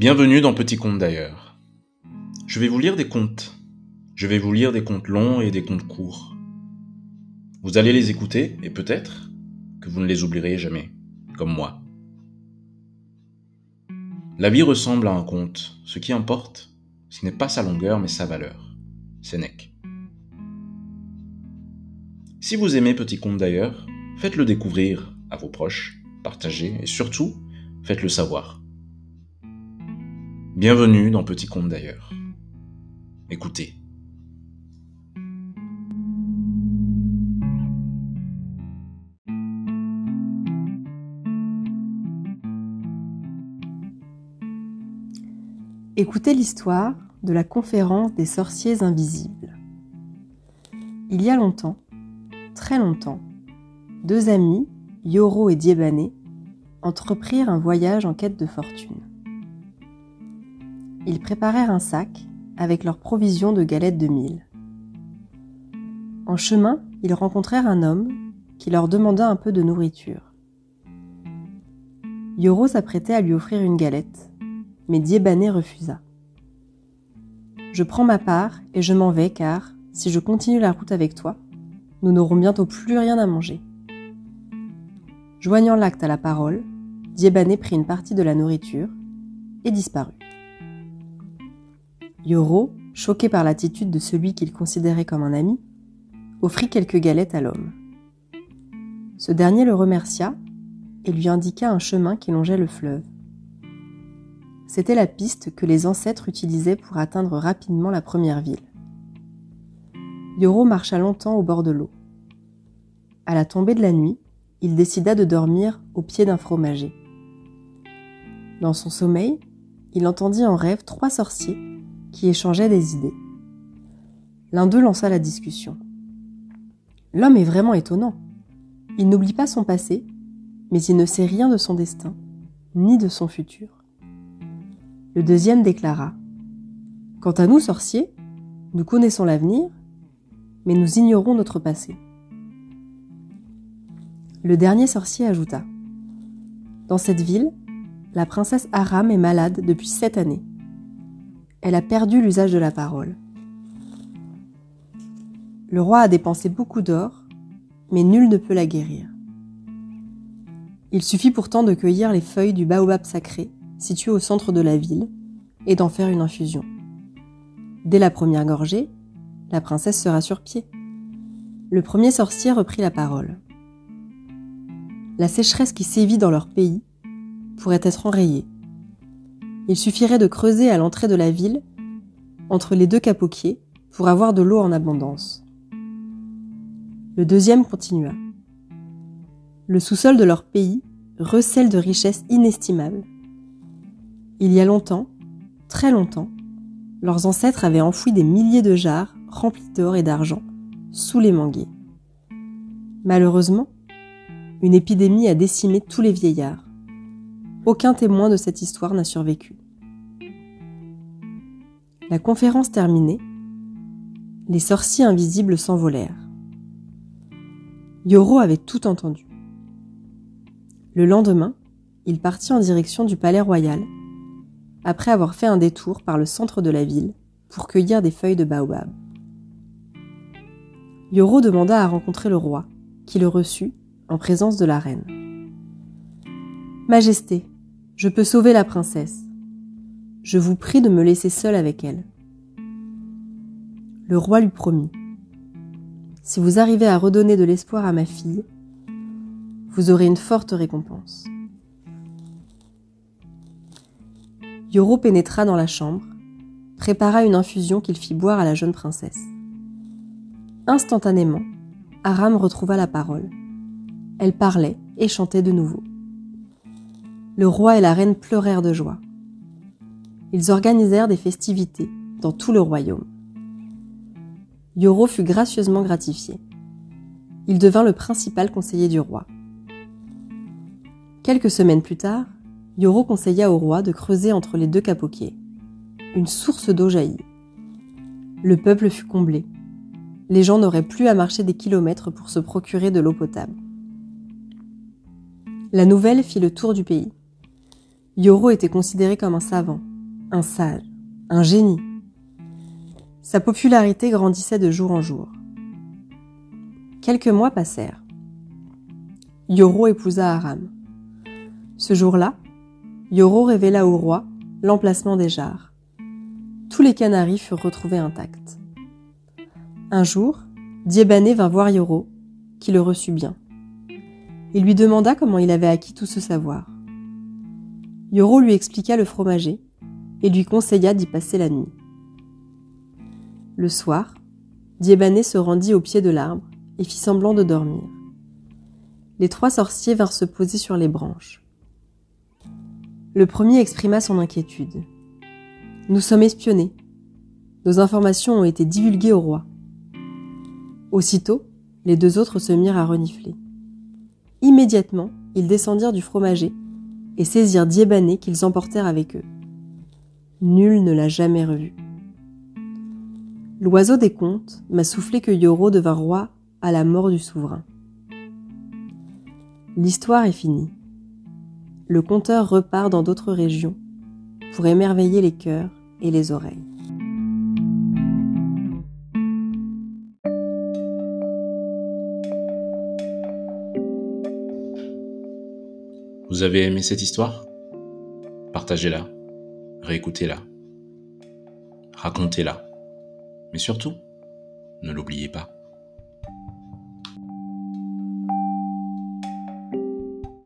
Bienvenue dans Petit Conte d'ailleurs. Je vais vous lire des contes. Je vais vous lire des contes longs et des contes courts. Vous allez les écouter et peut-être que vous ne les oublierez jamais, comme moi. La vie ressemble à un conte. Ce qui importe, ce n'est pas sa longueur mais sa valeur. Sénèque. Si vous aimez Petit Conte d'ailleurs, faites-le découvrir à vos proches, partagez et surtout, faites-le savoir. Bienvenue dans Petit Conte d'ailleurs. Écoutez. Écoutez l'histoire de la conférence des sorciers invisibles. Il y a longtemps, très longtemps, deux amis, Yoro et Diebane, entreprirent un voyage en quête de fortune ils préparèrent un sac avec leurs provisions de galettes de mille. En chemin, ils rencontrèrent un homme qui leur demanda un peu de nourriture. Yoro s'apprêtait à lui offrir une galette, mais Diébané refusa. Je prends ma part et je m'en vais car, si je continue la route avec toi, nous n'aurons bientôt plus rien à manger. Joignant l'acte à la parole, Diébané prit une partie de la nourriture et disparut. Yoro, choqué par l'attitude de celui qu'il considérait comme un ami, offrit quelques galettes à l'homme. Ce dernier le remercia et lui indiqua un chemin qui longeait le fleuve. C'était la piste que les ancêtres utilisaient pour atteindre rapidement la première ville. Yoro marcha longtemps au bord de l'eau. À la tombée de la nuit, il décida de dormir au pied d'un fromager. Dans son sommeil, il entendit en rêve trois sorciers qui échangeaient des idées. L'un d'eux lança la discussion. L'homme est vraiment étonnant. Il n'oublie pas son passé, mais il ne sait rien de son destin, ni de son futur. Le deuxième déclara Quant à nous, sorciers, nous connaissons l'avenir, mais nous ignorons notre passé. Le dernier sorcier ajouta Dans cette ville, la princesse Aram est malade depuis sept années elle a perdu l'usage de la parole. Le roi a dépensé beaucoup d'or, mais nul ne peut la guérir. Il suffit pourtant de cueillir les feuilles du baobab sacré, situé au centre de la ville, et d'en faire une infusion. Dès la première gorgée, la princesse sera sur pied. Le premier sorcier reprit la parole. La sécheresse qui sévit dans leur pays pourrait être enrayée il suffirait de creuser à l'entrée de la ville, entre les deux capoquiers, pour avoir de l'eau en abondance. Le deuxième continua. Le sous-sol de leur pays recèle de richesses inestimables. Il y a longtemps, très longtemps, leurs ancêtres avaient enfoui des milliers de jarres remplies d'or et d'argent sous les manguiers. Malheureusement, une épidémie a décimé tous les vieillards. Aucun témoin de cette histoire n'a survécu. La conférence terminée, les sorciers invisibles s'envolèrent. Yoro avait tout entendu. Le lendemain, il partit en direction du palais royal, après avoir fait un détour par le centre de la ville pour cueillir des feuilles de baobab. Yoro demanda à rencontrer le roi, qui le reçut en présence de la reine. Majesté, je peux sauver la princesse. Je vous prie de me laisser seul avec elle. Le roi lui promit. Si vous arrivez à redonner de l'espoir à ma fille, vous aurez une forte récompense. Yoro pénétra dans la chambre, prépara une infusion qu'il fit boire à la jeune princesse. Instantanément, Aram retrouva la parole. Elle parlait et chantait de nouveau. Le roi et la reine pleurèrent de joie ils organisèrent des festivités dans tout le royaume. Yoro fut gracieusement gratifié. Il devint le principal conseiller du roi. Quelques semaines plus tard, Yoro conseilla au roi de creuser entre les deux capoquiers. Une source d'eau jaillit. Le peuple fut comblé. Les gens n'auraient plus à marcher des kilomètres pour se procurer de l'eau potable. La nouvelle fit le tour du pays. Yoro était considéré comme un savant, un sage, un génie. Sa popularité grandissait de jour en jour. Quelques mois passèrent. Yoro épousa Aram. Ce jour-là, Yoro révéla au roi l'emplacement des jarres. Tous les canaris furent retrouvés intacts. Un jour, Diébané vint voir Yoro, qui le reçut bien. Il lui demanda comment il avait acquis tout ce savoir. Yoro lui expliqua le fromager et lui conseilla d'y passer la nuit. Le soir, Diébané se rendit au pied de l'arbre et fit semblant de dormir. Les trois sorciers vinrent se poser sur les branches. Le premier exprima son inquiétude. Nous sommes espionnés. Nos informations ont été divulguées au roi. Aussitôt, les deux autres se mirent à renifler. Immédiatement, ils descendirent du fromager et saisirent Diébané qu'ils emportèrent avec eux. Nul ne l'a jamais revu. L'oiseau des contes m'a soufflé que Yoro devint roi à la mort du souverain. L'histoire est finie. Le conteur repart dans d'autres régions pour émerveiller les cœurs et les oreilles. Vous avez aimé cette histoire? Partagez-la, réécoutez-la, racontez-la. Mais surtout, ne l'oubliez pas.